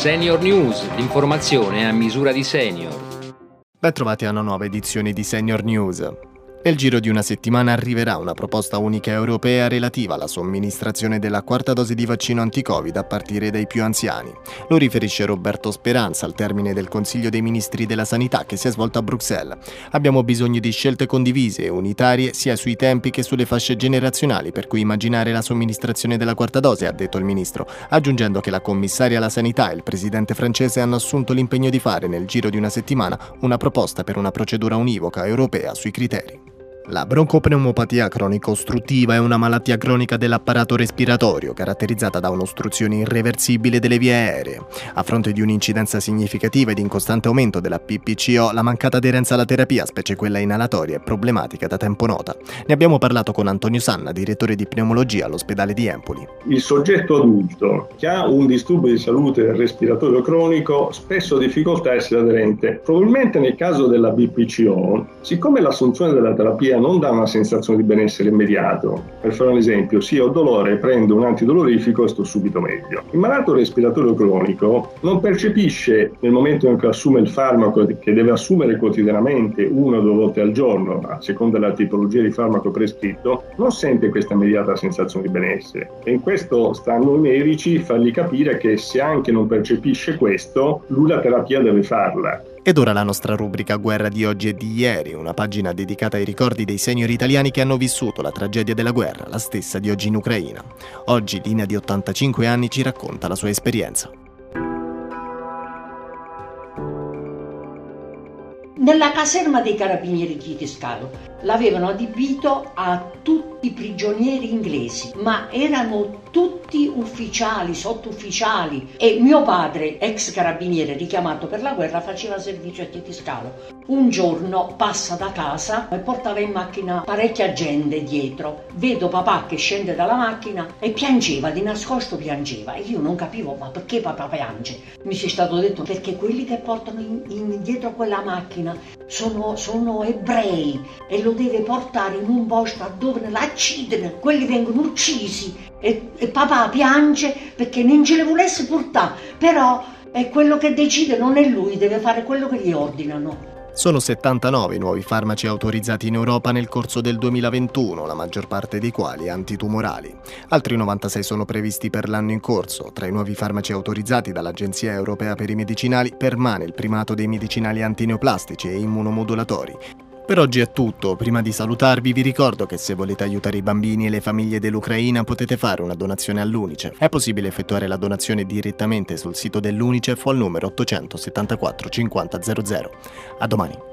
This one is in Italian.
Senior News, l'informazione a misura di senior. Ben trovati a una nuova edizione di Senior News. Nel giro di una settimana arriverà una proposta unica europea relativa alla somministrazione della quarta dose di vaccino anti-Covid a partire dai più anziani. Lo riferisce Roberto Speranza al termine del Consiglio dei Ministri della Sanità che si è svolto a Bruxelles. Abbiamo bisogno di scelte condivise e unitarie sia sui tempi che sulle fasce generazionali per cui immaginare la somministrazione della quarta dose, ha detto il Ministro, aggiungendo che la commissaria alla sanità e il presidente francese hanno assunto l'impegno di fare nel giro di una settimana una proposta per una procedura univoca europea sui criteri. La broncopneumopatia cronico-ostruttiva è una malattia cronica dell'apparato respiratorio caratterizzata da un'ostruzione irreversibile delle vie aeree. A fronte di un'incidenza significativa ed in costante aumento della PPCO, la mancata aderenza alla terapia, specie quella inalatoria, è problematica da tempo nota. Ne abbiamo parlato con Antonio Sanna, direttore di pneumologia all'ospedale di Empoli. Il soggetto adulto che ha un disturbo di salute respiratorio cronico spesso ha difficoltà a essere aderente. Probabilmente nel caso della BPCO, siccome l'assunzione della terapia non dà una sensazione di benessere immediato. Per fare un esempio, sì, ho dolore, prendo un antidolorifico e sto subito meglio. Il malato respiratorio cronico non percepisce nel momento in cui assume il farmaco che deve assumere quotidianamente una o due volte al giorno, a seconda della tipologia di farmaco prescritto, non sente questa immediata sensazione di benessere. E in questo stanno i medici fargli capire che se anche non percepisce questo, lui la terapia deve farla. Ed ora la nostra rubrica Guerra di oggi e di ieri, una pagina dedicata ai ricordi dei senior italiani che hanno vissuto la tragedia della guerra, la stessa di oggi in Ucraina. Oggi Lina di 85 anni ci racconta la sua esperienza. Nella caserma dei carabinieri di Tiscalo l'avevano adibito a tutti i prigionieri inglesi, ma erano tutti ufficiali, sottufficiali e mio padre, ex carabiniere richiamato per la guerra, faceva servizio a Titiscalo. Un giorno passa da casa e portava in macchina parecchia gente dietro. Vedo papà che scende dalla macchina e piangeva, di nascosto piangeva e io non capivo ma perché papà piange. Mi si è stato detto perché quelli che portano in, in quella macchina sono, sono ebrei e lo deve portare in un posto dove l'accidere, quelli vengono uccisi e, e papà piange perché non ce le volesse portare, però è quello che decide, non è lui, deve fare quello che gli ordinano. Sono 79 i nuovi farmaci autorizzati in Europa nel corso del 2021, la maggior parte dei quali antitumorali. Altri 96 sono previsti per l'anno in corso. Tra i nuovi farmaci autorizzati dall'Agenzia Europea per i Medicinali permane il primato dei medicinali antineoplastici e immunomodulatori. Per oggi è tutto, prima di salutarvi vi ricordo che se volete aiutare i bambini e le famiglie dell'Ucraina potete fare una donazione all'Unicef. È possibile effettuare la donazione direttamente sul sito dell'Unicef o al numero 874 50 00. A domani.